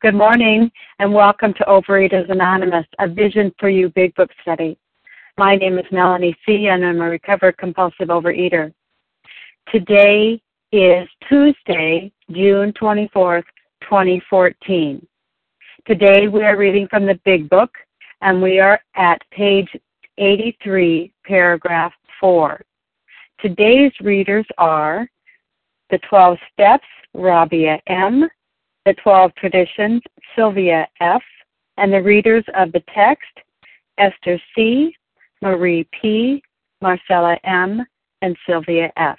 Good morning and welcome to Overeaters Anonymous, a Vision for You Big Book study. My name is Melanie C. and I'm a recovered compulsive overeater. Today is Tuesday, June 24th, 2014. Today we are reading from the Big Book and we are at page 83, paragraph 4. Today's readers are the 12 Steps, Rabia M., the 12 Traditions, Sylvia F., and the readers of the text, Esther C., Marie P., Marcella M., and Sylvia F.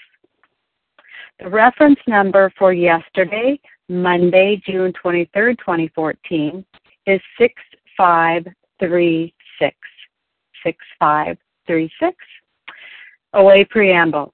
The reference number for yesterday, Monday, June 23, 2014, is 6536. 6536. OA Preamble.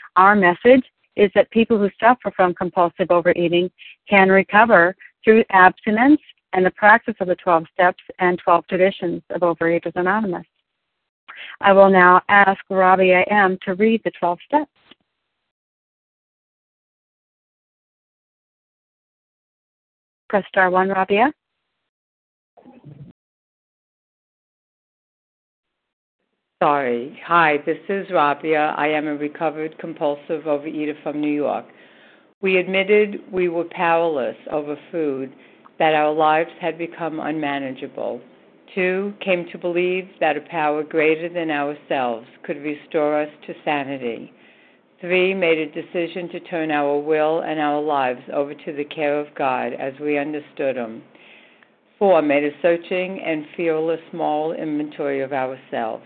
our message is that people who suffer from compulsive overeating can recover through abstinence and the practice of the 12 steps and 12 traditions of Overeaters Anonymous. I will now ask Rabia A.M. to read the 12 steps. Press star one, Rabia. Sorry. Hi, this is Rabia. I am a recovered compulsive overeater from New York. We admitted we were powerless over food, that our lives had become unmanageable. Two, came to believe that a power greater than ourselves could restore us to sanity. Three, made a decision to turn our will and our lives over to the care of God as we understood Him. Four, made a searching and fearless moral inventory of ourselves.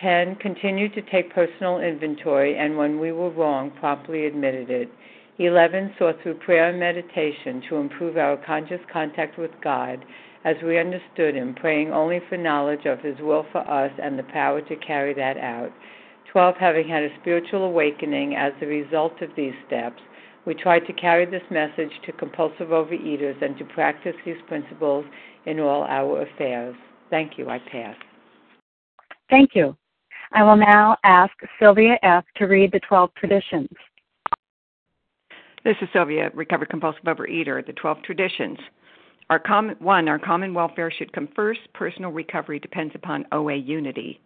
10. Continued to take personal inventory and when we were wrong, promptly admitted it. 11. Saw through prayer and meditation to improve our conscious contact with God as we understood Him, praying only for knowledge of His will for us and the power to carry that out. 12. Having had a spiritual awakening as a result of these steps, we tried to carry this message to compulsive overeaters and to practice these principles in all our affairs. Thank you. I pass. Thank you. I will now ask Sylvia F. to read the 12 traditions. This is Sylvia, recovered compulsive overeater, the 12 traditions. Our common, one, our common welfare should come first. Personal recovery depends upon OA unity.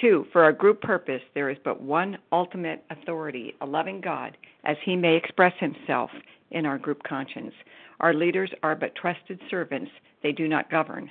Two, for our group purpose, there is but one ultimate authority, a loving God, as he may express himself in our group conscience. Our leaders are but trusted servants, they do not govern.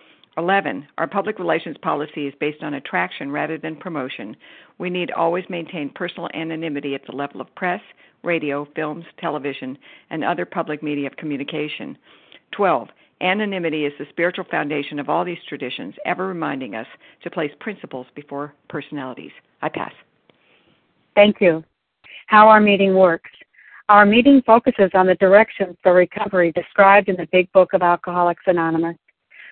11. Our public relations policy is based on attraction rather than promotion. We need always maintain personal anonymity at the level of press, radio, films, television, and other public media of communication. 12. Anonymity is the spiritual foundation of all these traditions, ever reminding us to place principles before personalities. I pass. Thank you. How our meeting works. Our meeting focuses on the directions for recovery described in the Big Book of Alcoholics Anonymous.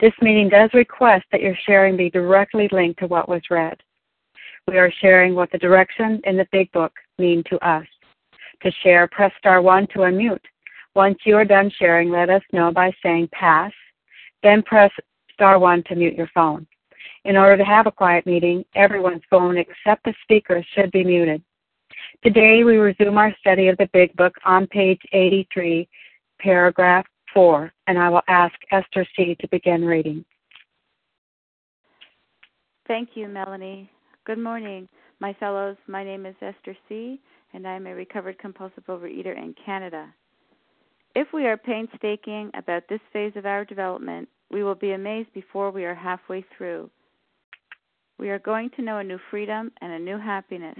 This meeting does request that your sharing be directly linked to what was read. We are sharing what the directions in the Big Book mean to us. To share, press star 1 to unmute. Once you are done sharing, let us know by saying pass then press star 1 to mute your phone. In order to have a quiet meeting, everyone's phone except the speaker should be muted. Today we resume our study of the Big Book on page 83, paragraph 4, and I will ask Esther C. to begin reading. Thank you, Melanie. Good morning, my fellows. My name is Esther C., and I am a recovered compulsive overeater in Canada. If we are painstaking about this phase of our development, we will be amazed before we are halfway through. We are going to know a new freedom and a new happiness.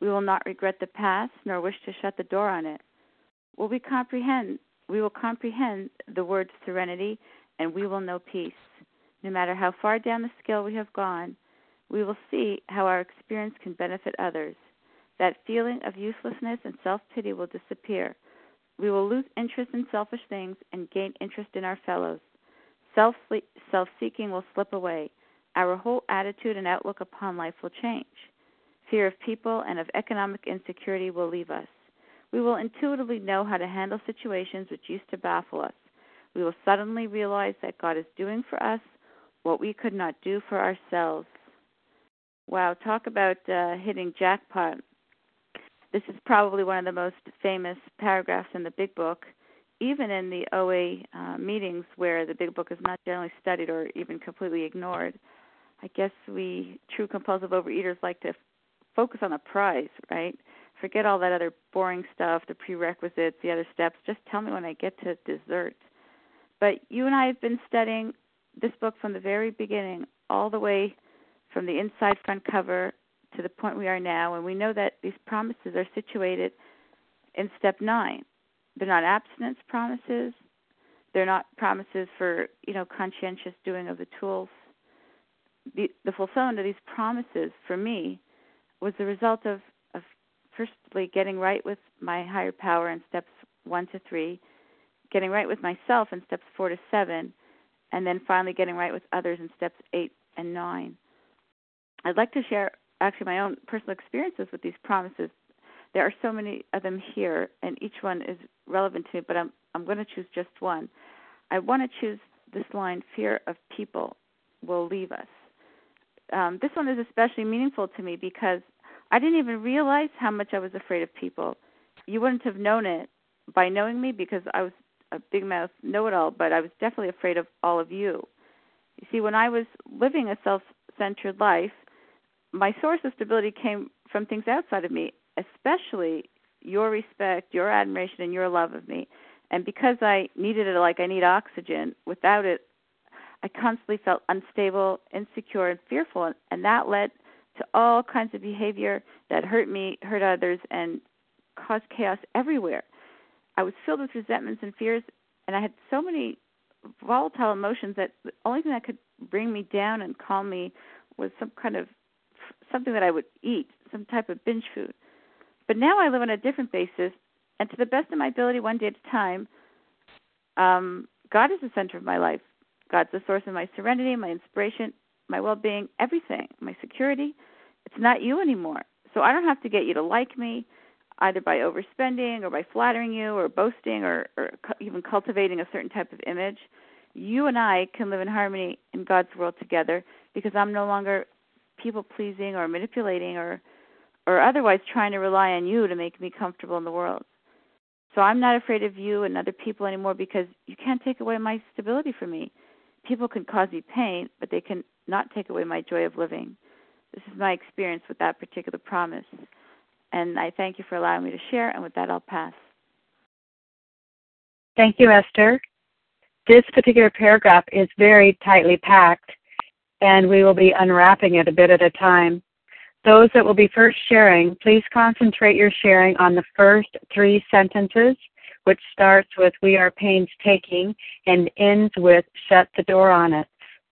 We will not regret the past nor wish to shut the door on it. Will we comprehend we will comprehend the word serenity and we will know peace. No matter how far down the scale we have gone, we will see how our experience can benefit others. That feeling of uselessness and self pity will disappear. We will lose interest in selfish things and gain interest in our fellows. Self seeking will slip away. Our whole attitude and outlook upon life will change. Fear of people and of economic insecurity will leave us. We will intuitively know how to handle situations which used to baffle us. We will suddenly realize that God is doing for us what we could not do for ourselves. Wow, talk about uh, hitting jackpot. This is probably one of the most famous paragraphs in the Big Book even in the OA uh, meetings where the big book is not generally studied or even completely ignored, I guess we true compulsive overeaters like to focus on the prize, right? Forget all that other boring stuff, the prerequisites, the other steps. Just tell me when I get to dessert. But you and I have been studying this book from the very beginning, all the way from the inside front cover to the point we are now, and we know that these promises are situated in step nine they're not abstinence promises. They're not promises for you know conscientious doing of the tools. The, the fulfillment of these promises for me was the result of, of firstly getting right with my higher power in steps one to three, getting right with myself in steps four to seven, and then finally getting right with others in steps eight and nine. I'd like to share actually my own personal experiences with these promises there are so many of them here, and each one is relevant to me, but I'm, I'm going to choose just one. I want to choose this line fear of people will leave us. Um, this one is especially meaningful to me because I didn't even realize how much I was afraid of people. You wouldn't have known it by knowing me because I was a big mouth know it all, but I was definitely afraid of all of you. You see, when I was living a self centered life, my source of stability came from things outside of me especially your respect, your admiration, and your love of me. And because I needed it like I need oxygen, without it, I constantly felt unstable, insecure, and fearful. And that led to all kinds of behavior that hurt me, hurt others, and caused chaos everywhere. I was filled with resentments and fears, and I had so many volatile emotions that the only thing that could bring me down and calm me was some kind of something that I would eat, some type of binge food. But now I live on a different basis, and to the best of my ability, one day at a time, um, God is the center of my life. God's the source of my serenity, my inspiration, my well being, everything, my security. It's not you anymore. So I don't have to get you to like me either by overspending or by flattering you or boasting or, or even cultivating a certain type of image. You and I can live in harmony in God's world together because I'm no longer people pleasing or manipulating or or otherwise trying to rely on you to make me comfortable in the world. So I'm not afraid of you and other people anymore because you can't take away my stability from me. People can cause me pain, but they can not take away my joy of living. This is my experience with that particular promise. And I thank you for allowing me to share, and with that, I'll pass. Thank you, Esther. This particular paragraph is very tightly packed, and we will be unwrapping it a bit at a time. Those that will be first sharing, please concentrate your sharing on the first three sentences, which starts with We are painstaking and ends with Shut the door on it.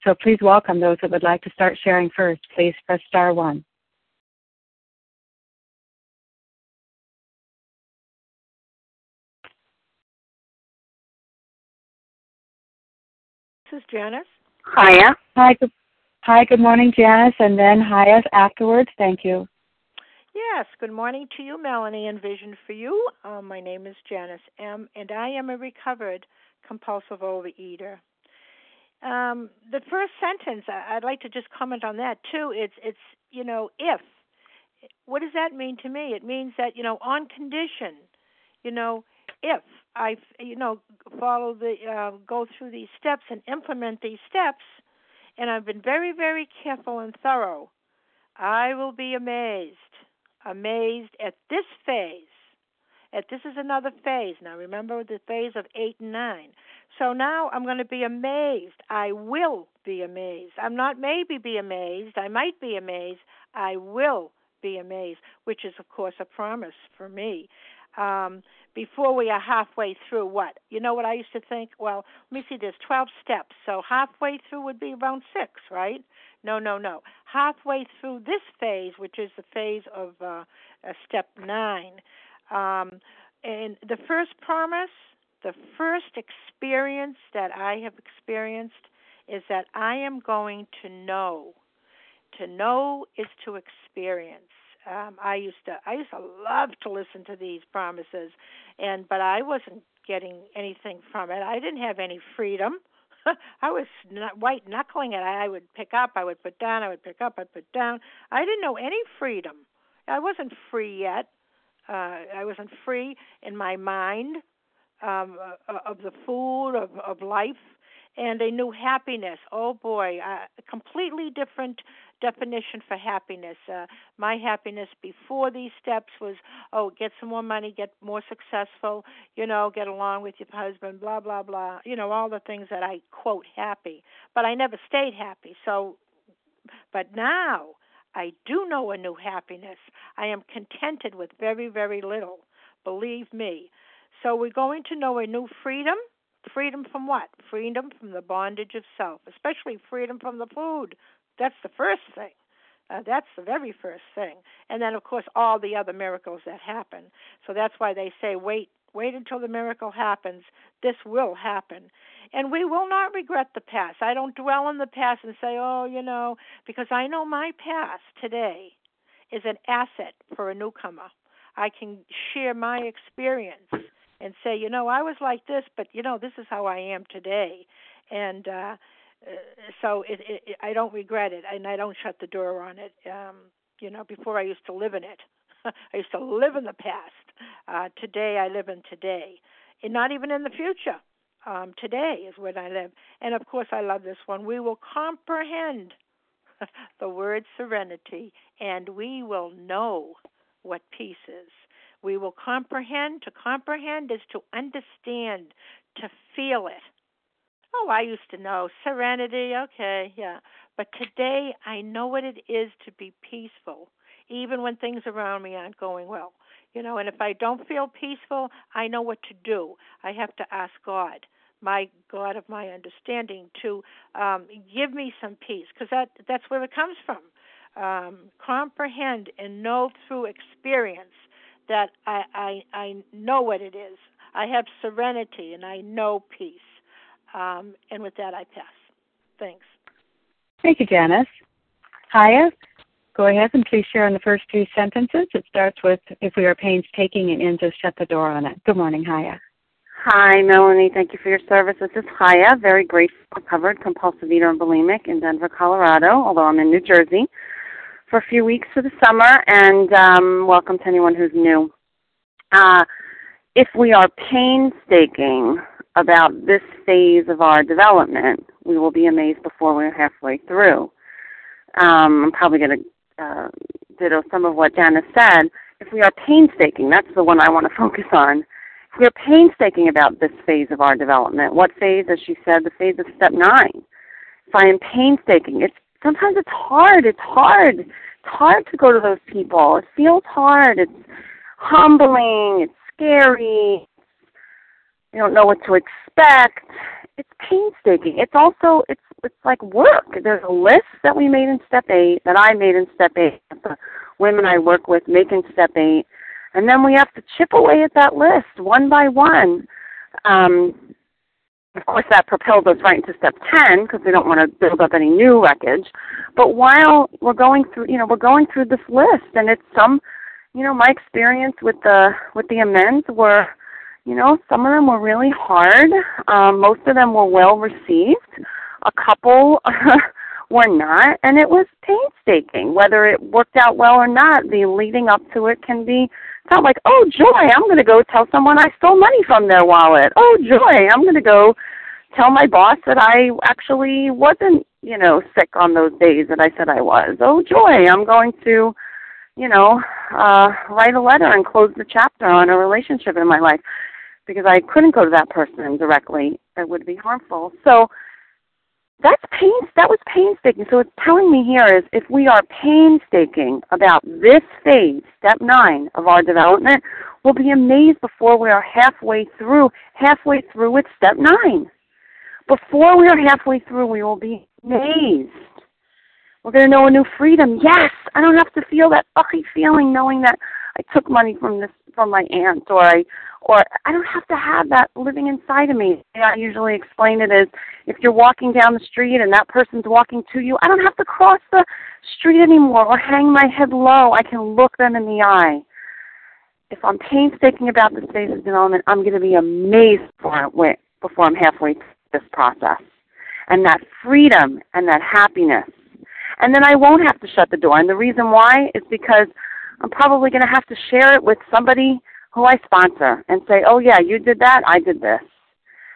So please welcome those that would like to start sharing first. Please press star one. This is Janice. Haya. Hi, good, hi, good morning, Janice, and then Haya afterwards. Thank you. Yes, good morning to you, Melanie, and Vision for You. Um, my name is Janice M., and I am a recovered compulsive overeater. Um, the first sentence, I'd like to just comment on that too. It's it's you know if. What does that mean to me? It means that you know on condition, you know if I you know follow the uh, go through these steps and implement these steps, and I've been very very careful and thorough, I will be amazed amazed at this phase. At this is another phase. Now remember the phase of eight and nine. So now I'm going to be amazed. I will be amazed. I'm not maybe be amazed. I might be amazed. I will be amazed, which is of course a promise for me. Um, before we are halfway through what? You know what I used to think? Well, let me see, there's 12 steps. So halfway through would be around six, right? No, no, no. Halfway through this phase, which is the phase of uh, uh, step nine, um, and the first promise, the first experience that I have experienced is that I am going to know. To know is to experience. Um, I used to I used to love to listen to these promises, and but I wasn't getting anything from it. I didn't have any freedom. I was white knuckling it. I would pick up, I would put down, I would pick up, I'd put down. I didn't know any freedom. I wasn't free yet. Uh, I wasn't free in my mind um, uh, of the food, of, of life, and a new happiness. Oh boy, uh, a completely different definition for happiness. Uh, my happiness before these steps was, oh, get some more money, get more successful, you know, get along with your husband, blah blah blah. You know, all the things that I quote happy. But I never stayed happy. So, but now I do know a new happiness. I am contented with very very little. Believe me. So we're going to know a new freedom. Freedom from what? Freedom from the bondage of self, especially freedom from the food, that's the first thing. Uh, that's the very first thing. And then, of course, all the other miracles that happen. So that's why they say, wait, wait until the miracle happens. This will happen. And we will not regret the past. I don't dwell on the past and say, oh, you know, because I know my past today is an asset for a newcomer. I can share my experience and say, you know, I was like this, but, you know, this is how I am today. And, uh, uh, so it, it, I don't regret it, and I don't shut the door on it. Um, you know, before I used to live in it. I used to live in the past. Uh, today, I live in today, and not even in the future. Um, today is when I live, and of course, I love this one. We will comprehend the word serenity, and we will know what peace is. We will comprehend. To comprehend is to understand, to feel it Oh, I used to know serenity. Okay, yeah. But today I know what it is to be peaceful, even when things around me aren't going well. You know, and if I don't feel peaceful, I know what to do. I have to ask God, my God of my understanding, to um, give me some peace, because that that's where it comes from. Um, comprehend and know through experience that I, I I know what it is. I have serenity and I know peace. Um, and with that, I pass. Thanks. Thank you, Janice. Haya, go ahead and please share in the first three sentences. It starts with if we are painstaking and ends with shut the door on it. Good morning, Haya. Hi, Melanie. Thank you for your service. This is Haya, very grateful, recovered compulsive eater and bulimic in Denver, Colorado, although I'm in New Jersey for a few weeks for the summer, and um, welcome to anyone who's new. Uh, if we are painstaking about this phase of our development, we will be amazed before we're halfway through. Um, I'm probably going to uh, ditto some of what Janice said. If we are painstaking, that's the one I want to focus on. If we are painstaking about this phase of our development, what phase, as she said, the phase of step nine. If I am painstaking, it's sometimes it's hard. It's hard. It's hard to go to those people. It feels hard. It's humbling. It's scary. You don't know what to expect. It's painstaking. It's also it's it's like work. There's a list that we made in step eight that I made in step eight. The women I work with make in step eight, and then we have to chip away at that list one by one. Um, of course, that propels us right into step 10 because we don't want to build up any new wreckage. But while we're going through, you know, we're going through this list, and it's some, you know, my experience with the with the amends were, you know, some of them were really hard. Um, most of them were well received. A couple were not, and it was painstaking. Whether it worked out well or not, the leading up to it can be felt like, oh joy, I'm going to go tell someone I stole money from their wallet. Oh joy, I'm going to go tell my boss that I actually wasn't, you know, sick on those days that I said I was. Oh joy, I'm going to, you know, uh write a letter and close the chapter on a relationship in my life because I couldn't go to that person directly. It would be harmful. So that's pain that was painstaking. So it's telling me here is if we are painstaking about this phase, step nine of our development, we'll be amazed before we are halfway through, halfway through with step nine. Before we are halfway through, we will be amazed. We're going to know a new freedom. Yes, I don't have to feel that ucky feeling knowing that I took money from this from my aunt or I or I don't have to have that living inside of me. I usually explain it as if you're walking down the street and that person's walking to you, I don't have to cross the street anymore or hang my head low. I can look them in the eye. If I'm painstaking about this phase of development, I'm going to be amazed before I'm halfway through this process. And that freedom and that happiness. And then I won't have to shut the door. And the reason why is because I'm probably going to have to share it with somebody who I sponsor and say, oh, yeah, you did that, I did this.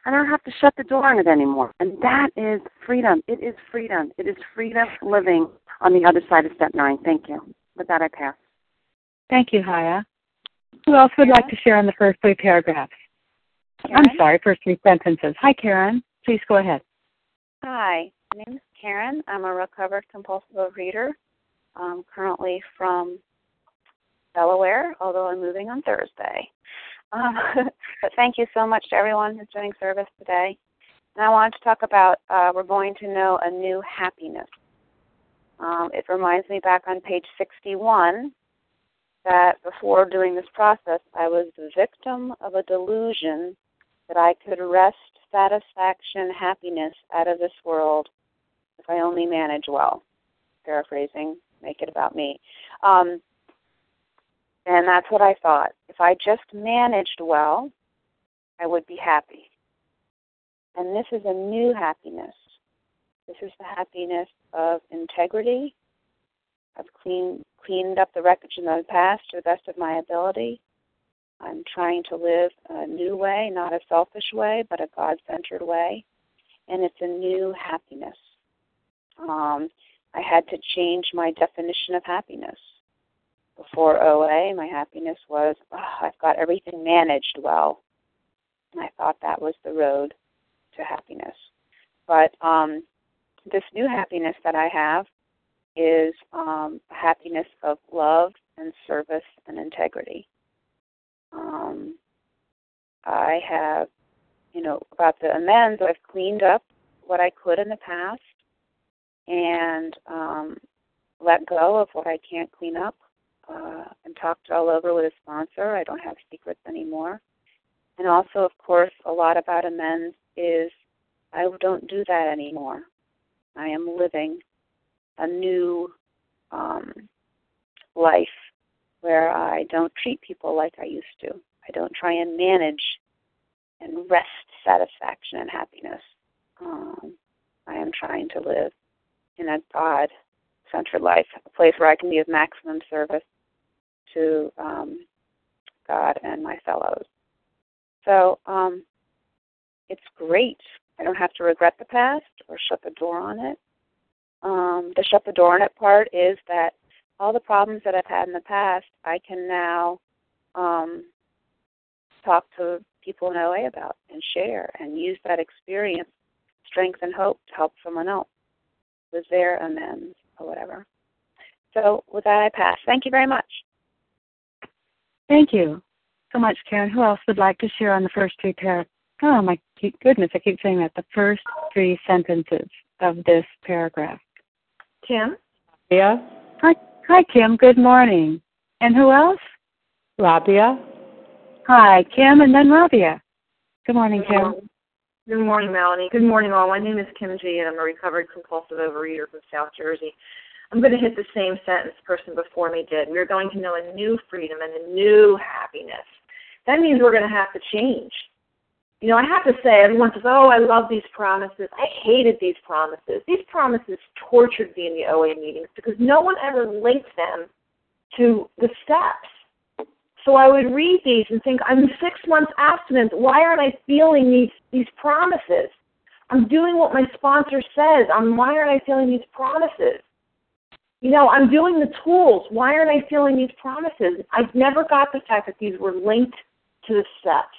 And I don't have to shut the door on it anymore. And that is freedom. It is freedom. It is freedom living on the other side of step nine. Thank you. With that, I pass. Thank you, Haya. Who else would like to share on the first three paragraphs? Karen? I'm sorry, first three sentences. Hi, Karen. Please go ahead. Hi, my name is Karen. I'm a recovered compulsive overeater, um, currently from Delaware, although I'm moving on Thursday. Um, but thank you so much to everyone who's doing service today. And I wanted to talk about uh, we're going to know a new happiness. Um, it reminds me back on page 61 that before doing this process, I was the victim of a delusion that I could wrest satisfaction, happiness out of this world if I only manage well. Paraphrasing, make it about me. Um, and that's what I thought. If I just managed well, I would be happy. And this is a new happiness. This is the happiness of integrity. I've clean, cleaned up the wreckage in the past to the best of my ability. I'm trying to live a new way, not a selfish way, but a God centered way. And it's a new happiness. Um, I had to change my definition of happiness before OA, my happiness was, oh, I've got everything managed well. And I thought that was the road to happiness. But um, this new happiness that I have is um, happiness of love and service and integrity. Um, I have, you know, about the amends, I've cleaned up what I could in the past and um, let go of what I can't clean up uh, I'm talked all over with a sponsor. I don't have secrets anymore. And also, of course, a lot about amends is I don't do that anymore. I am living a new um, life where I don't treat people like I used to. I don't try and manage and wrest satisfaction and happiness. Um, I am trying to live in a God centered life, a place where I can be of maximum service to um, God and my fellows. So um, it's great. I don't have to regret the past or shut the door on it. Um, the shut the door on it part is that all the problems that I've had in the past, I can now um, talk to people in OA about and share and use that experience, strength, and hope to help someone else with their amends or whatever. So with that, I pass. Thank you very much. Thank you so much, Karen. Who else would like to share on the first three paragraphs? Oh my goodness, I keep saying that. The first three sentences of this paragraph. Kim? Yeah. Hi, hi, Kim. Good morning. And who else? Rabia. Hi, Kim, and then Rabia. Good morning, Good Kim. morning. Good morning, Melanie. Good morning, all. My name is Kim G, and I'm a recovered compulsive overeater from South Jersey. I'm going to hit the same sentence person before me did. We're going to know a new freedom and a new happiness. That means we're going to have to change. You know, I have to say, everyone says, oh, I love these promises. I hated these promises. These promises tortured me in the OA meetings because no one ever linked them to the steps. So I would read these and think, I'm six months abstinent. Why aren't I feeling these, these promises? I'm doing what my sponsor says. I'm, why aren't I feeling these promises? You know, I'm doing the tools. Why aren't I feeling these promises? I've never got the fact that these were linked to the steps.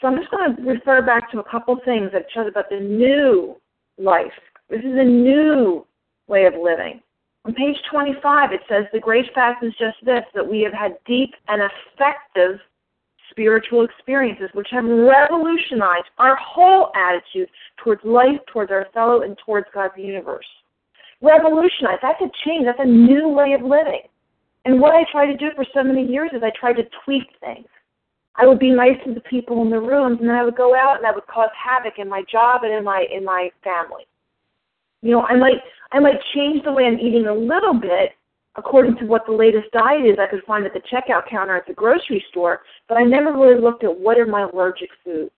So I'm just going to refer back to a couple things that shows about the new life. This is a new way of living. On page 25, it says the great fact is just this that we have had deep and effective spiritual experiences which have revolutionized our whole attitude towards life, towards our fellow, and towards God's universe. Revolutionize. That's a change. That's a new way of living. And what I try to do for so many years is I try to tweak things. I would be nice to the people in the rooms, and then I would go out and I would cause havoc in my job and in my in my family. You know, I might I might change the way I'm eating a little bit according to what the latest diet is I could find at the checkout counter at the grocery store, but I never really looked at what are my allergic foods.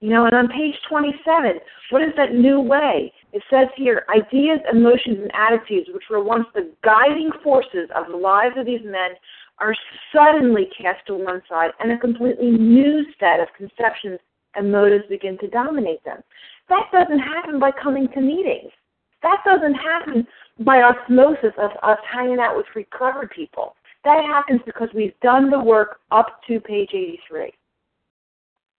You know, and on page 27, what is that new way? It says here, ideas, emotions, and attitudes, which were once the guiding forces of the lives of these men, are suddenly cast to one side, and a completely new set of conceptions and motives begin to dominate them. That doesn't happen by coming to meetings. That doesn't happen by osmosis of us hanging out with recovered people. That happens because we've done the work up to page 83.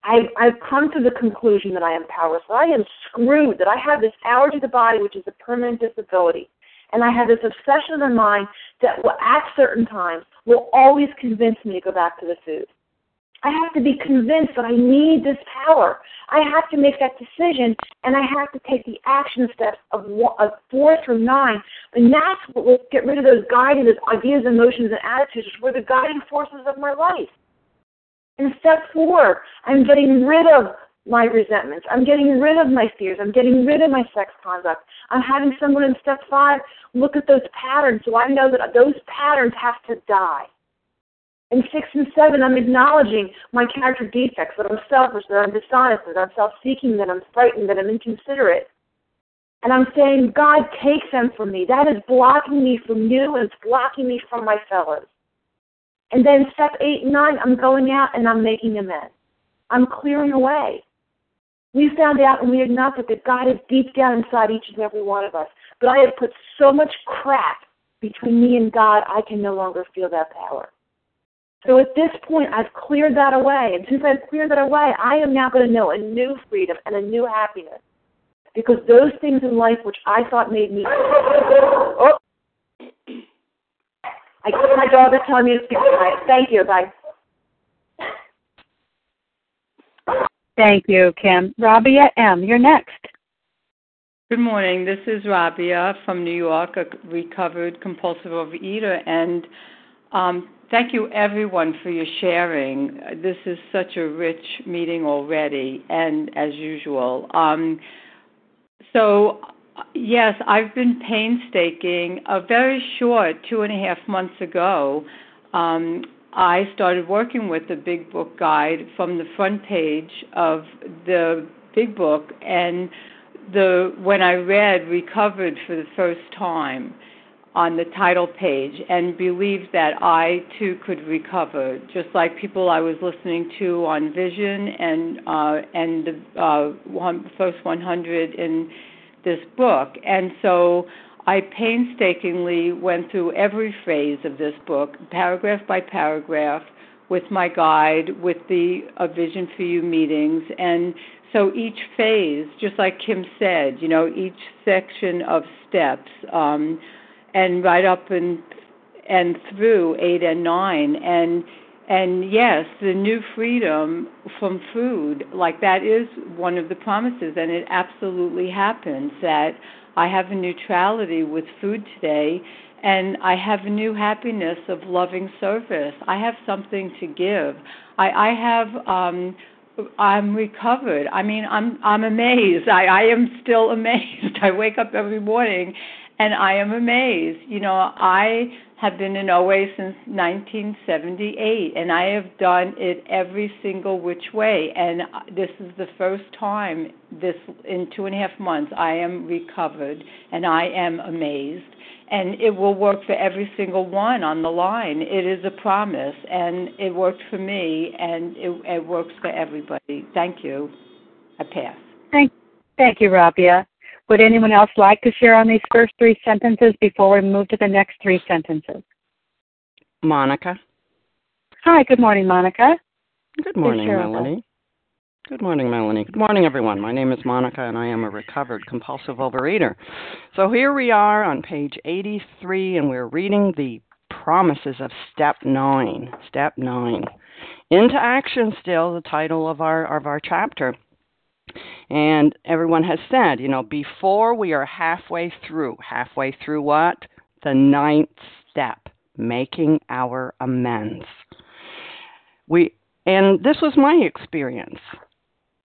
I, I've come to the conclusion that I am powerless. that I am screwed, that I have this allergy to the body, which is a permanent disability. And I have this obsession in my mind that will, at certain times will always convince me to go back to the food. I have to be convinced that I need this power. I have to make that decision, and I have to take the action steps of, one, of four through nine. And that's what will get rid of those guiding, those ideas, emotions, and attitudes, which were the guiding forces of my life. In step four, I'm getting rid of my resentments. I'm getting rid of my fears. I'm getting rid of my sex conduct. I'm having someone in step five look at those patterns so I know that those patterns have to die. In six and seven, I'm acknowledging my character defects, that I'm selfish, that I'm dishonest, that I'm self seeking, that I'm frightened, that I'm inconsiderate. And I'm saying, God, take them from me. That is blocking me from you and it's blocking me from my fellows. And then step eight and nine, I'm going out and I'm making amends. I'm clearing away. We found out and we acknowledged that God is deep down inside each and every one of us. But I have put so much crap between me and God, I can no longer feel that power. So at this point, I've cleared that away. And since I've cleared that away, I am now going to know a new freedom and a new happiness. Because those things in life which I thought made me. Oh. I get my daughter is telling me to speak quiet. Thank you. Bye. Thank you, Kim. Rabia M., you're next. Good morning. This is Rabia from New York, a recovered compulsive overeater, and um, thank you everyone for your sharing. This is such a rich meeting already, and as usual. Um, so, yes, I've been painstaking. A very short two and a half months ago, um, I started working with the Big Book Guide from the front page of the Big Book, and the when I read recovered for the first time on the title page and believed that I too could recover, just like people I was listening to on Vision and uh, and the uh, one, first 100 in this book. And so I painstakingly went through every phrase of this book, paragraph by paragraph, with my guide, with the Vision for You meetings, and so each phase, just like Kim said, you know, each section of steps, um, and right up and and through eight and nine, and and yes, the new freedom from food, like that is one of the promises, and it absolutely happens that I have a neutrality with food today, and I have a new happiness of loving service. I have something to give. I, I have. Um, I'm recovered. I mean, I'm I'm amazed. I I am still amazed. I wake up every morning and I am amazed. You know, I have been in OA since 1978 and I have done it every single which way and this is the first time this in two and a half months I am recovered and I am amazed and it will work for every single one on the line. It is a promise, and it worked for me, and it, it works for everybody. Thank you. I pass. Thank, thank you, Rabia. Would anyone else like to share on these first three sentences before we move to the next three sentences? Monica. Hi, good morning, Monica. Good morning, Melanie. Good morning, Melanie. Good morning, everyone. My name is Monica, and I am a recovered compulsive overeater. So here we are on page 83, and we're reading the promises of step nine. Step nine. Into action, still the title of our of our chapter. And everyone has said, you know, before we are halfway through, halfway through what? The ninth step, making our amends. We and this was my experience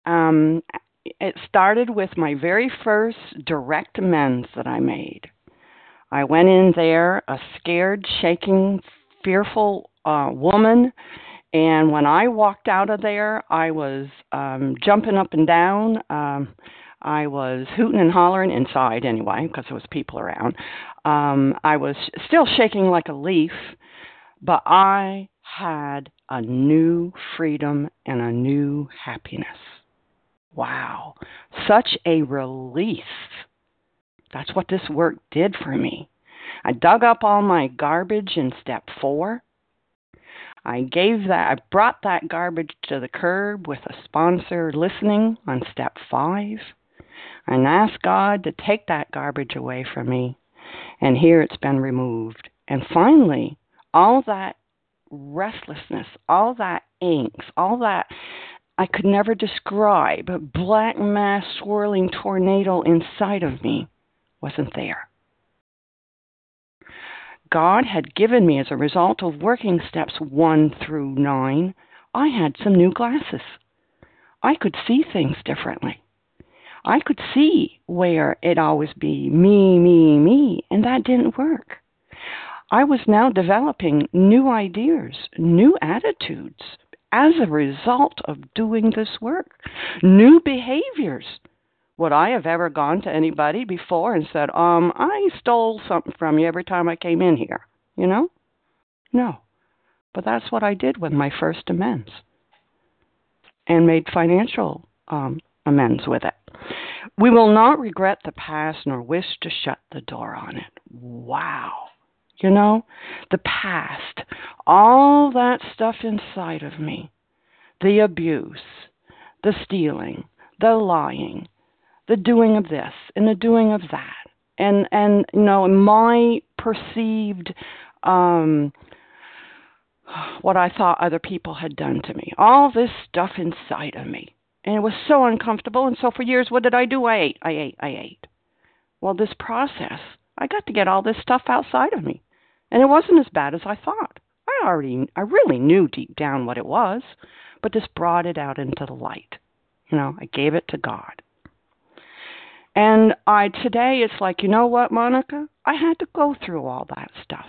um, it started with my very first direct amends that I made. I went in there, a scared, shaking, fearful uh, woman, and when I walked out of there, I was um, jumping up and down. Um, I was hooting and hollering inside anyway, because there was people around. Um, I was still shaking like a leaf, but I had a new freedom and a new happiness. Wow, such a relief. That's what this work did for me. I dug up all my garbage in step four. I gave that, I brought that garbage to the curb with a sponsor listening on step five and asked God to take that garbage away from me. And here it's been removed. And finally, all that restlessness, all that angst, all that I could never describe, black mass swirling tornado inside of me wasn't there. God had given me, as a result of working steps one through nine, I had some new glasses. I could see things differently. I could see where it always be me, me, me, and that didn't work. I was now developing new ideas, new attitudes, as a result of doing this work. New behaviors. Would I have ever gone to anybody before and said, um, I stole something from you every time I came in here? You know? No. But that's what I did with my first amends and made financial um, amends with it. We will not regret the past nor wish to shut the door on it. Wow. You know, the past, all that stuff inside of me, the abuse, the stealing, the lying, the doing of this and the doing of that. And and you know, my perceived um what I thought other people had done to me. All this stuff inside of me. And it was so uncomfortable and so for years what did I do? I ate, I ate, I ate. Well, this process, I got to get all this stuff outside of me. And it wasn't as bad as I thought. I already, I really knew deep down what it was, but this brought it out into the light. You know, I gave it to God. And I today it's like, you know what, Monica? I had to go through all that stuff.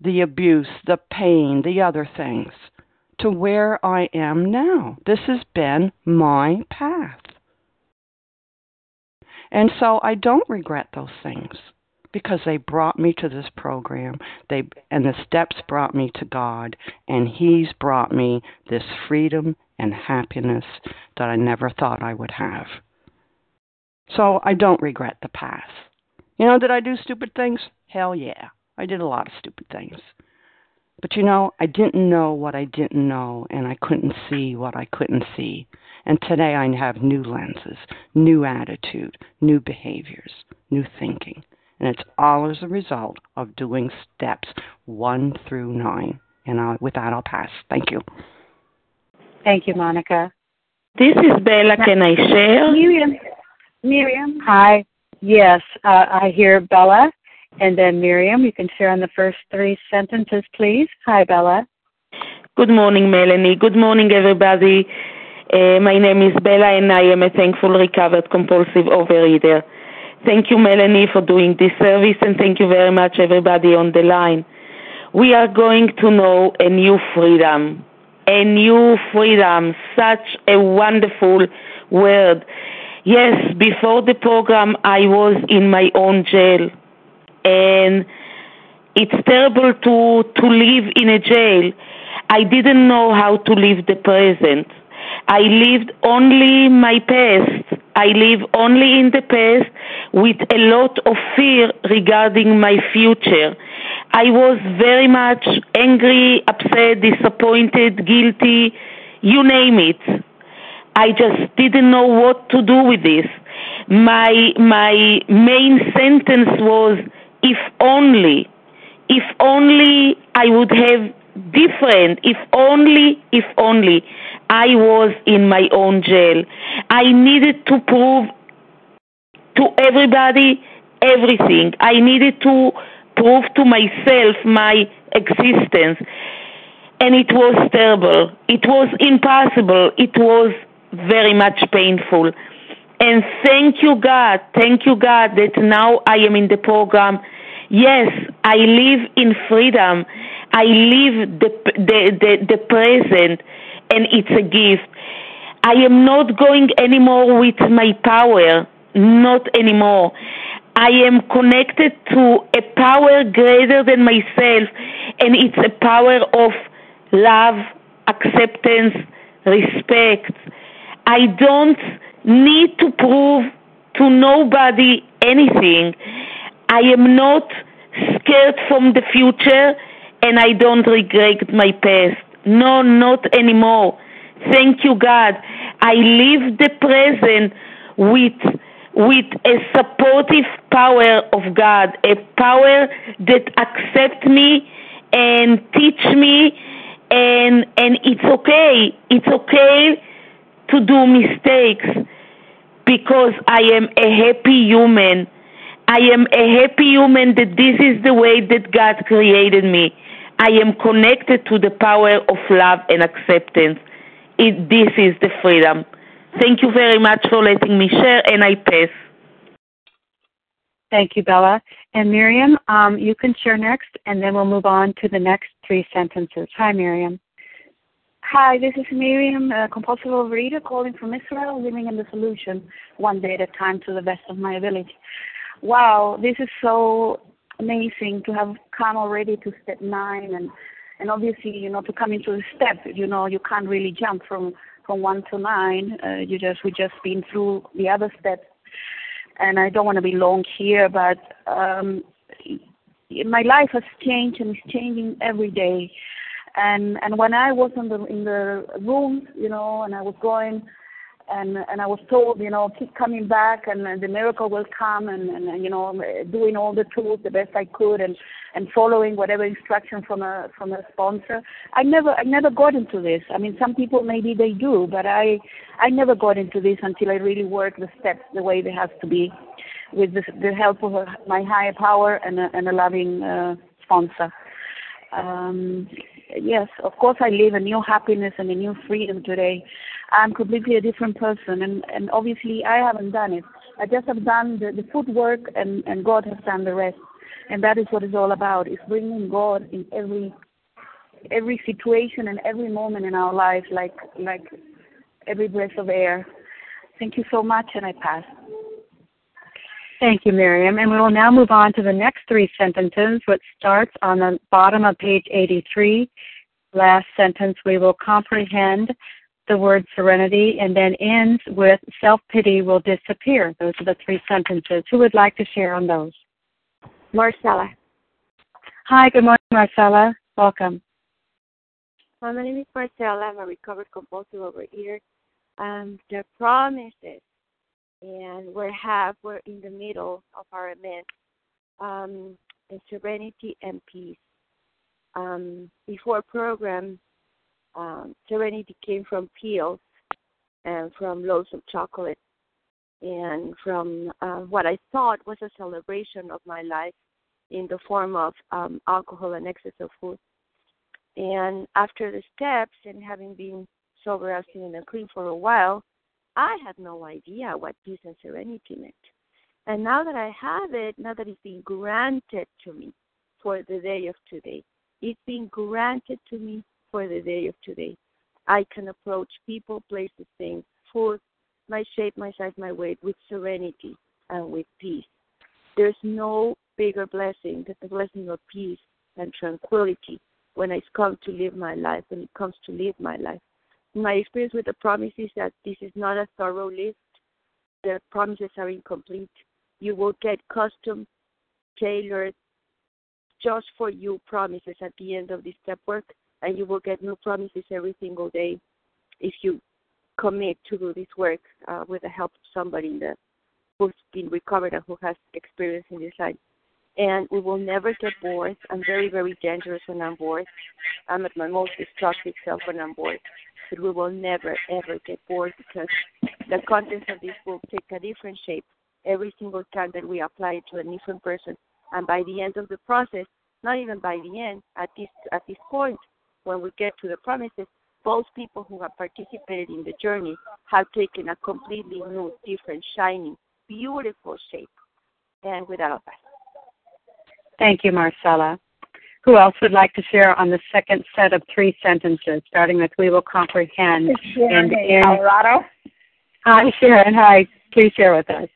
The abuse, the pain, the other things to where I am now. This has been my path. And so I don't regret those things because they brought me to this program. They and the steps brought me to God and he's brought me this freedom and happiness that I never thought I would have. So I don't regret the past. You know, did I do stupid things? Hell yeah. I did a lot of stupid things. But you know, I didn't know what I didn't know, and I couldn't see what I couldn't see. And today I have new lenses, new attitude, new behaviors, new thinking. And it's all as a result of doing steps one through nine. And I'll, with that, I'll pass. Thank you. Thank you, Monica. This is Bella. Can I share? Miriam. Miriam. Hi. Yes, uh, I hear Bella. And then Miriam, you can share on the first three sentences, please. Hi, Bella. Good morning, Melanie. Good morning, everybody. Uh, my name is Bella, and I am a thankful recovered compulsive overeater. Thank you, Melanie, for doing this service, and thank you very much, everybody on the line. We are going to know a new freedom. A new freedom. Such a wonderful word. Yes, before the program, I was in my own jail and it's terrible to to live in a jail. I didn't know how to live the present. I lived only my past. I live only in the past with a lot of fear regarding my future. I was very much angry, upset, disappointed, guilty, you name it. I just didn't know what to do with this. My my main sentence was if only, if only I would have different, if only, if only I was in my own jail. I needed to prove to everybody everything. I needed to prove to myself my existence. And it was terrible. It was impossible. It was very much painful. And thank you, God. Thank you, God, that now I am in the program Yes, I live in freedom. I live the, the, the, the present, and it's a gift. I am not going anymore with my power, not anymore. I am connected to a power greater than myself, and it's a power of love, acceptance, respect. I don't need to prove to nobody anything. I am not scared from the future and I don't regret my past. No, not anymore. Thank you, God. I live the present with with a supportive power of God, a power that accepts me and teach me and and it's okay. It's okay to do mistakes because I am a happy human I am a happy human that this is the way that God created me. I am connected to the power of love and acceptance. It, this is the freedom. Thank you very much for letting me share, and I pass. Thank you, Bella. And Miriam, um, you can share next, and then we'll move on to the next three sentences. Hi, Miriam. Hi, this is Miriam, a compulsive overeater calling from Israel, living in the solution one day at a time to the best of my ability. Wow, this is so amazing to have come already to step nine and and obviously you know to come into the step you know you can't really jump from from one to nine uh, you just we just been through the other steps. And i don't want to be long here but um my life has changed and is changing every day and and when i was in the in the room you know and i was going and and I was told, you know, keep coming back, and, and the miracle will come, and, and you know, doing all the tools the best I could, and and following whatever instruction from a from a sponsor. I never I never got into this. I mean, some people maybe they do, but I I never got into this until I really worked the steps the way they have to be, with the, the help of a, my higher power and a, and a loving uh, sponsor. Um, yes, of course, I live a new happiness and a new freedom today. I'm completely a different person, and and obviously I haven't done it. I just have done the, the footwork, and and God has done the rest, and that is what it's all about: is bringing God in every every situation and every moment in our life, like like every breath of air. Thank you so much, and I pass. Thank you, Miriam. And we will now move on to the next three sentences, which starts on the bottom of page 83. Last sentence, we will comprehend the word serenity and then ends with self pity will disappear. Those are the three sentences. Who would like to share on those? Marcella. Hi, good morning, Marcella. Welcome. Hi, my name is Marcella. I'm a recovered compulsive overeater. Um, the promises, and we're half, we're in the middle of our event, um, serenity and peace. Um, before program, um, serenity came from peels and from loaves of chocolate and from uh, what I thought was a celebration of my life in the form of um, alcohol and excess of food. And after the steps and having been sober, abstinent, and clean for a while, I had no idea what peace and serenity meant. And now that I have it, now that it's been granted to me for the day of today, it's been granted to me for the day of today. I can approach people, places, things, food, my shape, my size, my weight with serenity and with peace. There's no bigger blessing than the blessing of peace and tranquility when I come to live my life, when it comes to live my life. My experience with the promise is that this is not a thorough list. The promises are incomplete. You will get custom, tailored, just for you promises at the end of this step work and you will get new promises every single day if you commit to do this work uh, with the help of somebody that who's been recovered and who has experience in this life. And we will never get bored. I'm very, very dangerous when I'm bored. I'm at my most destructive self when I'm bored. But we will never, ever get bored because the contents of this book take a different shape every single time that we apply it to a different person. And by the end of the process, not even by the end, at this at this point, when we get to the promises, both people who have participated in the journey have taken a completely new, different, shining, beautiful shape. And without that. Thank you, Marcella. Who else would like to share on the second set of three sentences, starting with "We will comprehend"? Sharon and in Colorado. Hi, Sharon. Hi. Please share with us.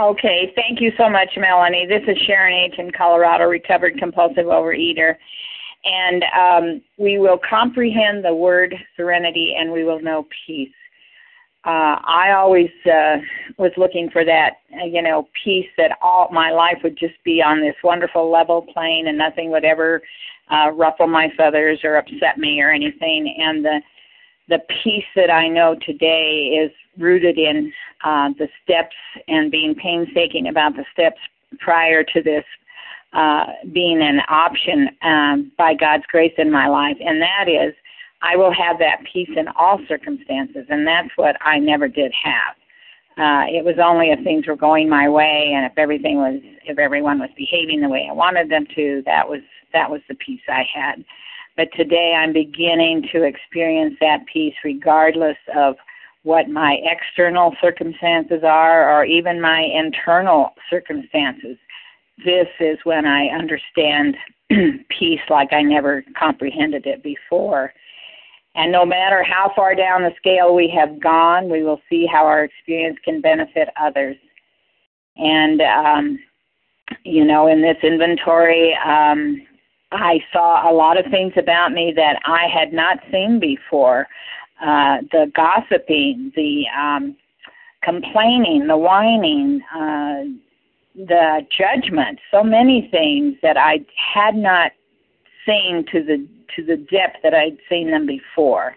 Okay, thank you so much, Melanie. This is Sharon H. in Colorado, recovered compulsive overeater and um, we will comprehend the word serenity and we will know peace. Uh, I always uh, was looking for that, uh, you know, peace that all my life would just be on this wonderful level plane and nothing would ever uh, ruffle my feathers or upset me or anything. And the the peace that I know today is rooted in uh, the steps and being painstaking about the steps prior to this uh, being an option um, by God's grace in my life, and that is I will have that peace in all circumstances, and that's what I never did have. Uh, it was only if things were going my way and if everything was if everyone was behaving the way I wanted them to, that was that was the peace I had. But today I'm beginning to experience that peace regardless of what my external circumstances are or even my internal circumstances this is when I understand peace like I never comprehended it before. And no matter how far down the scale we have gone, we will see how our experience can benefit others. And, um, you know, in this inventory, um, I saw a lot of things about me that I had not seen before. Uh, the gossiping, the um, complaining, the whining, uh, the judgment, so many things that I had not seen to the to the depth that I'd seen them before.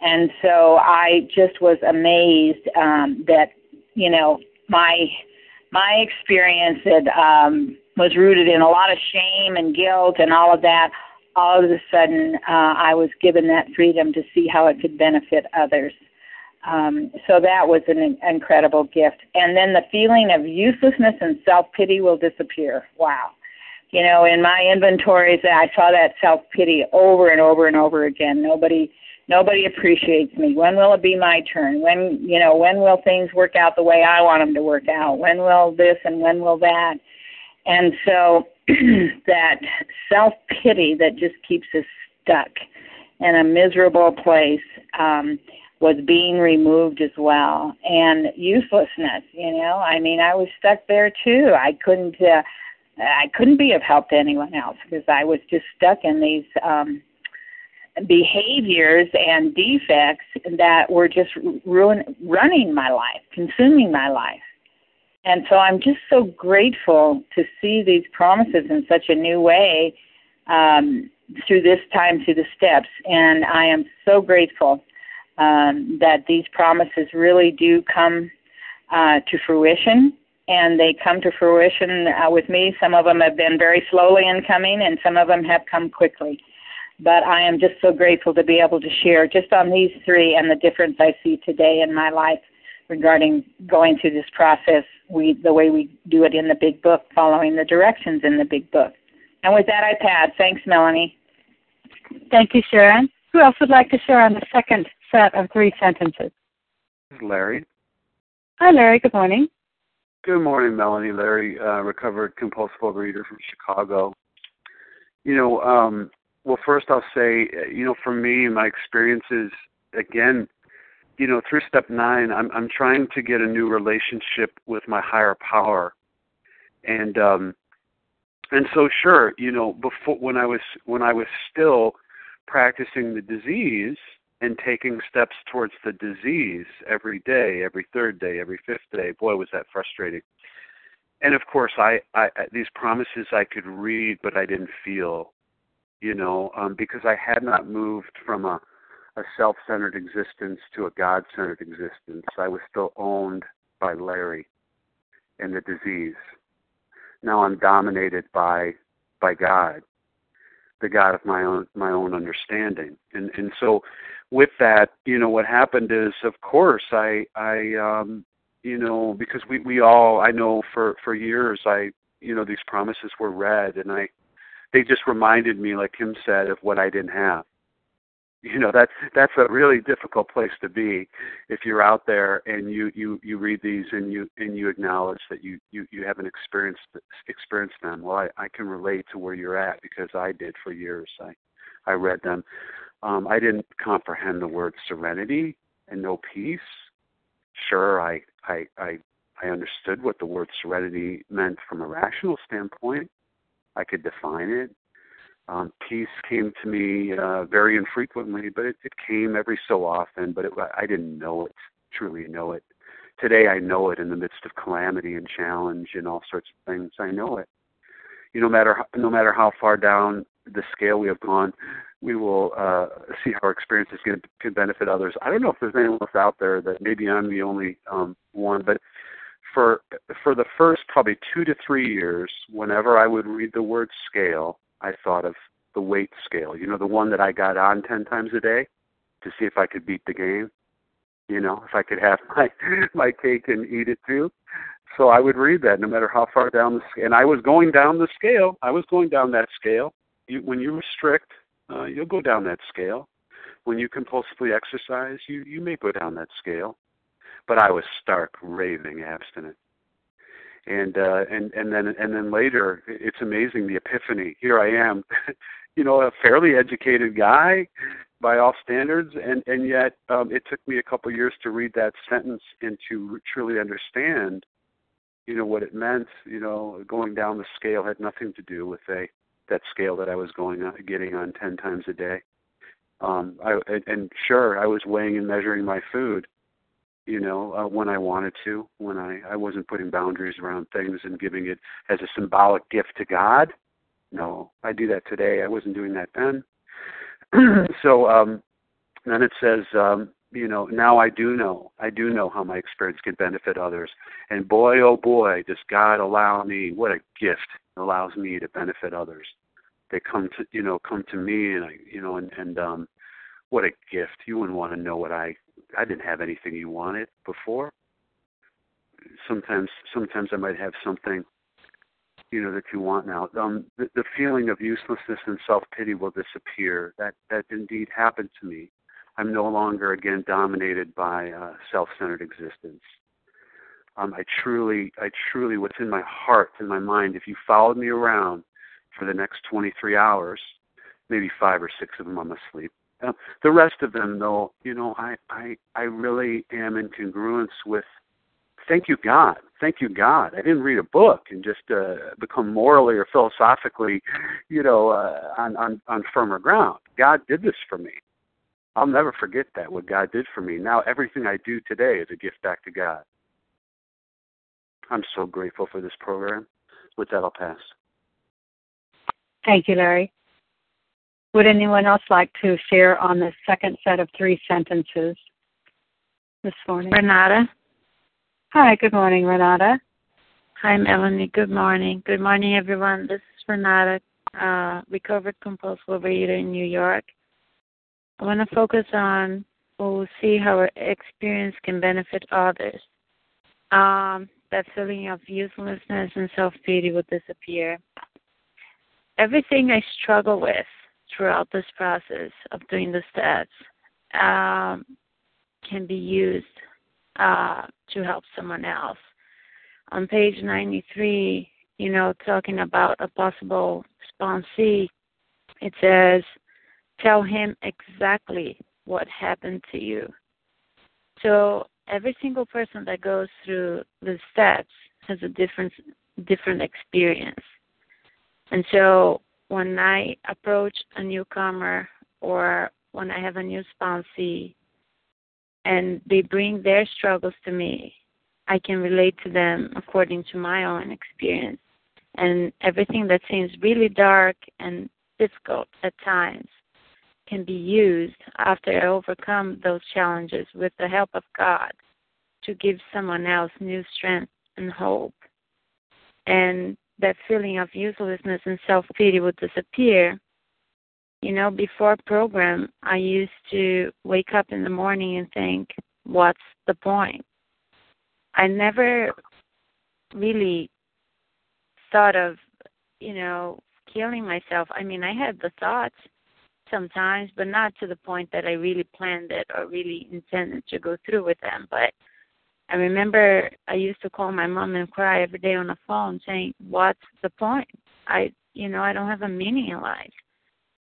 And so I just was amazed um, that you know my my experience that um, was rooted in a lot of shame and guilt and all of that. All of a sudden, uh, I was given that freedom to see how it could benefit others. Um, so that was an incredible gift. And then the feeling of uselessness and self pity will disappear. Wow. You know, in my inventories, I saw that self pity over and over and over again. Nobody, nobody appreciates me. When will it be my turn? When, you know, when will things work out the way I want them to work out? When will this and when will that? And so that self pity that just keeps us stuck in a miserable place. Um, was being removed as well and uselessness you know i mean i was stuck there too i couldn't uh, i couldn't be of help to anyone else because i was just stuck in these um behaviors and defects that were just ruin running my life consuming my life. And so i'm just so grateful to see these promises in such a new way um through this time through the steps. And i am so grateful um, that these promises really do come uh, to fruition, and they come to fruition uh, with me. Some of them have been very slowly in coming, and some of them have come quickly. But I am just so grateful to be able to share just on these three and the difference I see today in my life regarding going through this process, we the way we do it in the big book, following the directions in the big book. And with that, I pass. Thanks, Melanie. Thank you, Sharon. Who else would like to share on the second set of three sentences. Larry. Hi, Larry. Good morning. Good morning, Melanie. Larry, uh, recovered compulsive overeater from Chicago. You know, um, well, first I'll say, you know, for me, my experiences, again, you know, through step nine, I'm I'm trying to get a new relationship with my higher power, and um, and so sure, you know, before when I was when I was still practicing the disease, and taking steps towards the disease every day, every third day, every fifth day. Boy, was that frustrating. And of course, I, I these promises I could read, but I didn't feel, you know, um, because I had not moved from a, a self-centered existence to a God-centered existence. I was still owned by Larry and the disease. Now I'm dominated by by God, the God of my own my own understanding. And and so with that, you know, what happened is, of course, I, I, um, you know, because we, we all, I know for, for years, I, you know, these promises were read and I, they just reminded me, like Kim said, of what I didn't have. You know, that's, that's a really difficult place to be if you're out there and you, you, you read these and you, and you acknowledge that you, you, you haven't experienced, experienced them. Well, I, I can relate to where you're at because I did for years. I, I read them. Um, I didn't comprehend the word serenity and know peace. Sure, I, I, I, I understood what the word serenity meant from a rational standpoint. I could define it. Um, peace came to me uh, very infrequently, but it, it came every so often. But it, I didn't know it, truly know it. Today, I know it in the midst of calamity and challenge and all sorts of things. I know it. You know, no matter how, no matter how far down the scale we have gone, we will uh, see how our experiences can, can benefit others. I don't know if there's anyone else out there that maybe I'm the only um, one, but for for the first probably two to three years, whenever I would read the word scale, I thought of the weight scale. You know, the one that I got on ten times a day to see if I could beat the game. You know, if I could have my my cake and eat it too. So I would read that no matter how far down the scale. And I was going down the scale. I was going down that scale. You, when you restrict, uh, you'll go down that scale. When you compulsively exercise, you you may go down that scale. But I was stark, raving abstinent. And uh, and and then and then later, it's amazing the epiphany. Here I am, you know, a fairly educated guy by all standards, and and yet um, it took me a couple years to read that sentence and to truly understand, you know, what it meant. You know, going down the scale had nothing to do with a that scale that I was going on, getting on ten times a day. Um, I and, and sure, I was weighing and measuring my food, you know, uh, when I wanted to, when I I wasn't putting boundaries around things and giving it as a symbolic gift to God. No, I do that today. I wasn't doing that then. so, um, then it says, um, you know, now I do know. I do know how my experience can benefit others. And boy, oh boy, does God allow me, what a gift allows me to benefit others. They come to, you know, come to me and I, you know, and, and, um, what a gift. You wouldn't want to know what I, I didn't have anything you wanted before. Sometimes, sometimes I might have something, you know, that you want now. Um, the, the feeling of uselessness and self-pity will disappear. That, that indeed happened to me I'm no longer again dominated by uh, self-centered existence. Um, I truly, I truly, what's in my heart, in my mind, if you followed me around for the next 23 hours, maybe five or six of them I'm asleep. Uh, the rest of them, though, you know, I, I, I really am in congruence with. Thank you, God. Thank you, God. I didn't read a book and just uh, become morally or philosophically, you know, uh, on, on on firmer ground. God did this for me. I'll never forget that, what God did for me. Now everything I do today is a gift back to God. I'm so grateful for this program. With that, I'll pass. Thank you, Larry. Would anyone else like to share on the second set of three sentences this morning? Renata. Hi, good morning, Renata. Hi, Melanie. Good morning. Good morning, everyone. This is Renata, uh, recovered compulsive overeater in New York. I want to focus on we'll see how our experience can benefit others. Um, that feeling of uselessness and self pity will disappear. Everything I struggle with throughout this process of doing the steps um, can be used uh, to help someone else. On page 93, you know, talking about a possible sponsee, it says, tell him exactly what happened to you. So every single person that goes through the steps has a different different experience. And so when I approach a newcomer or when I have a new sponsee and they bring their struggles to me, I can relate to them according to my own experience. And everything that seems really dark and difficult at times can be used after I overcome those challenges with the help of God to give someone else new strength and hope. And that feeling of uselessness and self pity would disappear. You know, before program, I used to wake up in the morning and think, what's the point? I never really thought of, you know, killing myself. I mean, I had the thoughts, sometimes, but not to the point that I really planned it or really intended to go through with them. But I remember I used to call my mom and cry every day on the phone saying, What's the point? I you know, I don't have a meaning in life.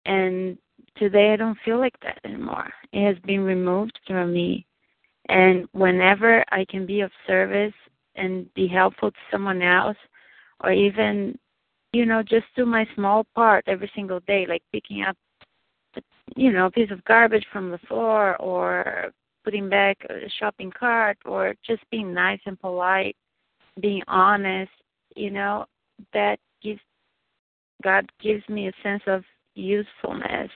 And today I don't feel like that anymore. It has been removed from me. And whenever I can be of service and be helpful to someone else or even you know, just do my small part every single day, like picking up you know, a piece of garbage from the floor or putting back a shopping cart or just being nice and polite, being honest, you know, that gives God gives me a sense of usefulness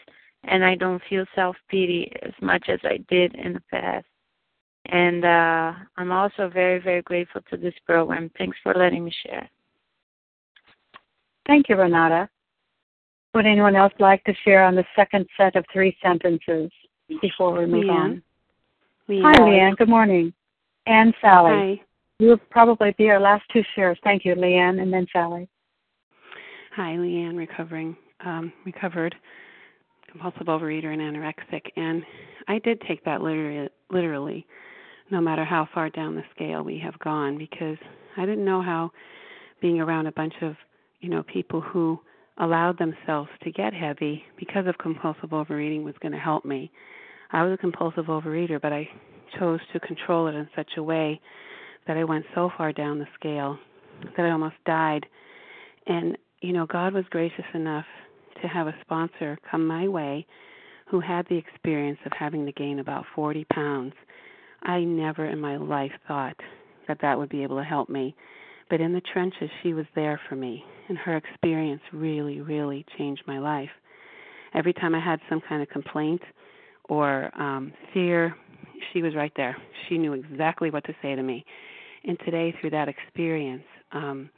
and I don't feel self pity as much as I did in the past. And uh I'm also very, very grateful to this program. Thanks for letting me share. Thank you, Renata. Would anyone else like to share on the second set of three sentences before we move Leanne. on? Leanne. Hi, Leanne. Good morning. And Sally. Hi. You will probably be our last two shares. Thank you, Leanne, and then Sally. Hi, Leanne, recovering, um, recovered compulsive overeater and anorexic, and I did take that literally, literally, no matter how far down the scale we have gone, because I didn't know how being around a bunch of, you know, people who allowed themselves to get heavy because of compulsive overeating was going to help me. I was a compulsive overeater, but I chose to control it in such a way that I went so far down the scale that I almost died. And, you know, God was gracious enough to have a sponsor come my way who had the experience of having to gain about 40 pounds. I never in my life thought that that would be able to help me. But in the trenches, she was there for me, and her experience really, really changed my life. Every time I had some kind of complaint or um, fear, she was right there. She knew exactly what to say to me. And today, through that experience, um,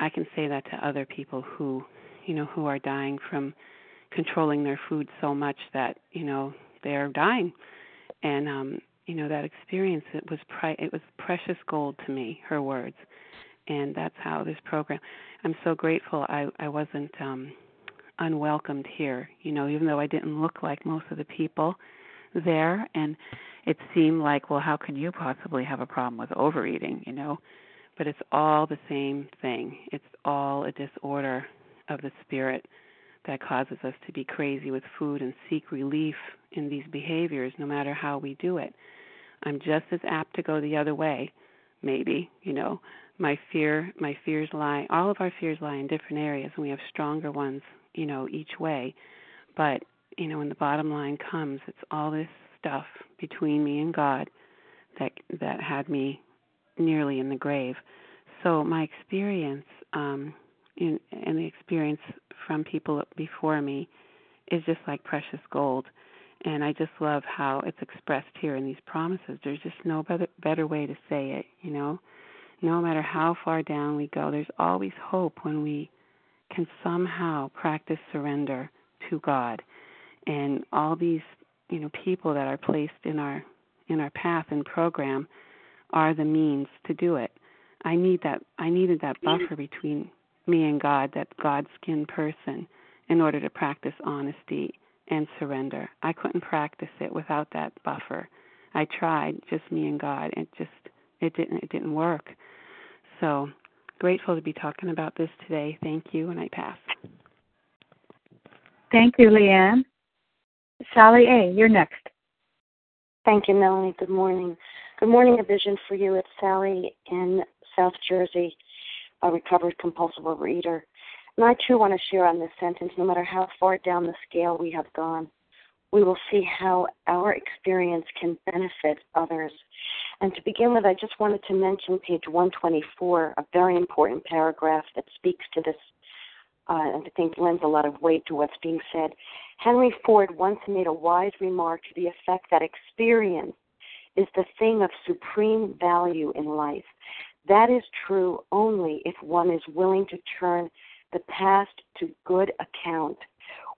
I can say that to other people who, you know, who are dying from controlling their food so much that you know they're dying. And um, you know that experience it was pri- it was precious gold to me. Her words, and that's how this program. I'm so grateful I I wasn't um, unwelcomed here. You know, even though I didn't look like most of the people there, and it seemed like, well, how could you possibly have a problem with overeating? You know, but it's all the same thing. It's all a disorder of the spirit that causes us to be crazy with food and seek relief in these behaviors no matter how we do it. I'm just as apt to go the other way, maybe, you know. My fear my fears lie all of our fears lie in different areas and we have stronger ones, you know, each way. But, you know, when the bottom line comes, it's all this stuff between me and God that that had me nearly in the grave. So my experience um, in, and the experience from people before me is just like precious gold. And I just love how it's expressed here in these promises. There's just no better better way to say it, you know. No matter how far down we go, there's always hope when we can somehow practice surrender to God. And all these, you know, people that are placed in our in our path and program are the means to do it. I need that I needed that buffer between me and God, that God skin person, in order to practice honesty and surrender. I couldn't practice it without that buffer. I tried, just me and God. It just it didn't it didn't work. So grateful to be talking about this today. Thank you, and I pass. Thank you, Leanne. Sally A., you're next. Thank you, Melanie. Good morning. Good morning, A Vision for You. It's Sally in South Jersey, a recovered compulsive overeater. And I too want to share on this sentence no matter how far down the scale we have gone, we will see how our experience can benefit others. And to begin with, I just wanted to mention page 124, a very important paragraph that speaks to this uh, and I think lends a lot of weight to what's being said. Henry Ford once made a wise remark to the effect that experience is the thing of supreme value in life. That is true only if one is willing to turn the past to good account.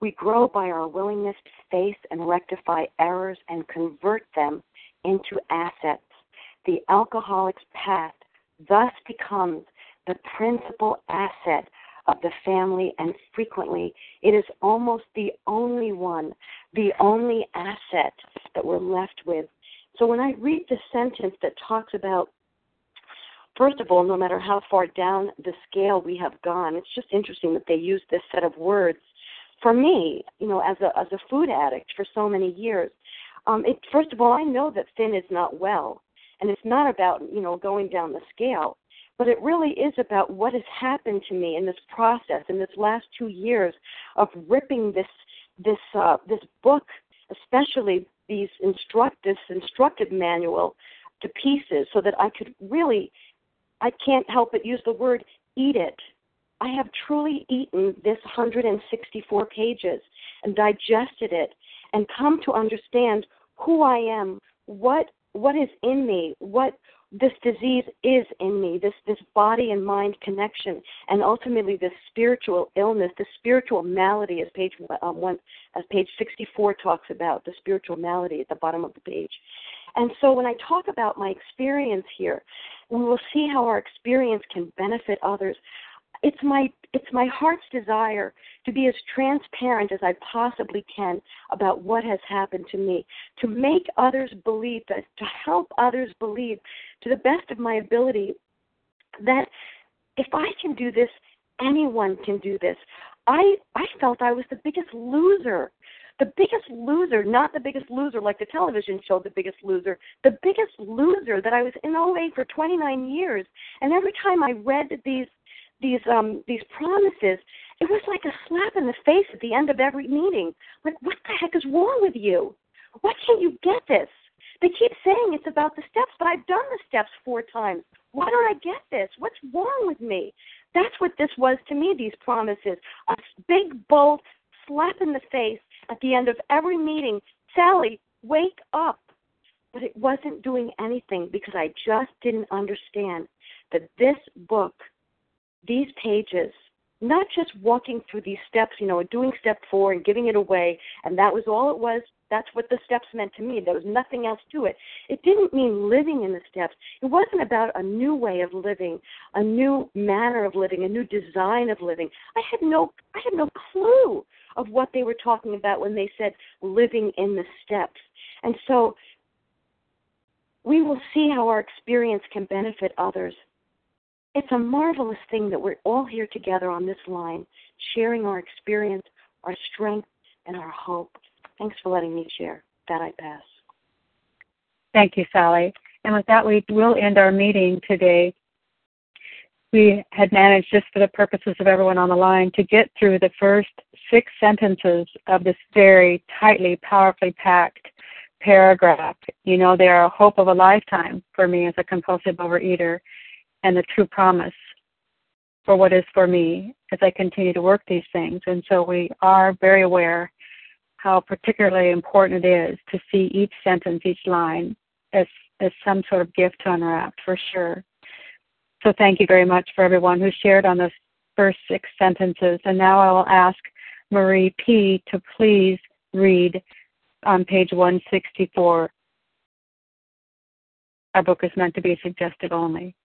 We grow by our willingness to face and rectify errors and convert them into assets. The alcoholic's past thus becomes the principal asset of the family, and frequently it is almost the only one, the only asset that we're left with. So when I read the sentence that talks about First of all, no matter how far down the scale we have gone, it's just interesting that they use this set of words. For me, you know, as a as a food addict for so many years, um, it, first of all, I know that thin is not well, and it's not about you know going down the scale but it really is about what has happened to me in this process in this last two years of ripping this this uh, this book, especially these instruct this instructive manual to pieces, so that I could really, I can't help but use the word eat it. I have truly eaten this 164 pages and digested it and come to understand who I am, what what is in me, what this disease is in me, this this body and mind connection, and ultimately this spiritual illness, the spiritual malady, as page um, one, as page 64 talks about, the spiritual malady at the bottom of the page. And so when I talk about my experience here, we will see how our experience can benefit others it's my it's my heart's desire to be as transparent as I possibly can about what has happened to me, to make others believe that to help others believe to the best of my ability that if I can do this, anyone can do this. I I felt I was the biggest loser. The biggest loser, not the biggest loser like the television show The Biggest Loser, the biggest loser that I was in OA for 29 years. And every time I read these these um these promises, it was like a slap in the face at the end of every meeting. Like, what the heck is wrong with you? Why can't you get this? They keep saying it's about the steps, but I've done the steps four times. Why don't I get this? What's wrong with me? That's what this was to me, these promises. A big, bold slap in the face at the end of every meeting Sally, wake up. But it wasn't doing anything because I just didn't understand that this book, these pages, not just walking through these steps, you know, doing step four and giving it away, and that was all it was. That's what the steps meant to me. There was nothing else to it. It didn't mean living in the steps. It wasn't about a new way of living, a new manner of living, a new design of living. I had no I had no clue of what they were talking about when they said living in the steps. And so we will see how our experience can benefit others it's a marvelous thing that we're all here together on this line, sharing our experience, our strength, and our hope. Thanks for letting me share. That I pass. Thank you, Sally. And with that, we will end our meeting today. We had managed, just for the purposes of everyone on the line, to get through the first six sentences of this very tightly, powerfully packed paragraph. You know, they are a hope of a lifetime for me as a compulsive overeater and the true promise for what is for me as I continue to work these things. And so we are very aware how particularly important it is to see each sentence, each line as as some sort of gift to unwrap for sure. So thank you very much for everyone who shared on those first six sentences. And now I will ask Marie P. to please read on page 164. Our book is meant to be suggestive only.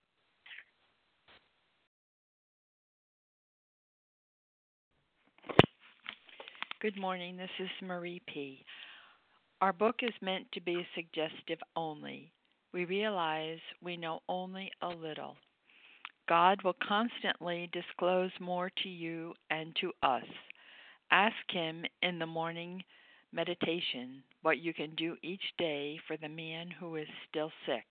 Good morning. This is Marie P. Our book is meant to be suggestive only. We realize we know only a little. God will constantly disclose more to you and to us. Ask Him in the morning meditation what you can do each day for the man who is still sick.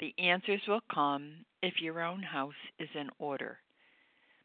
The answers will come if your own house is in order.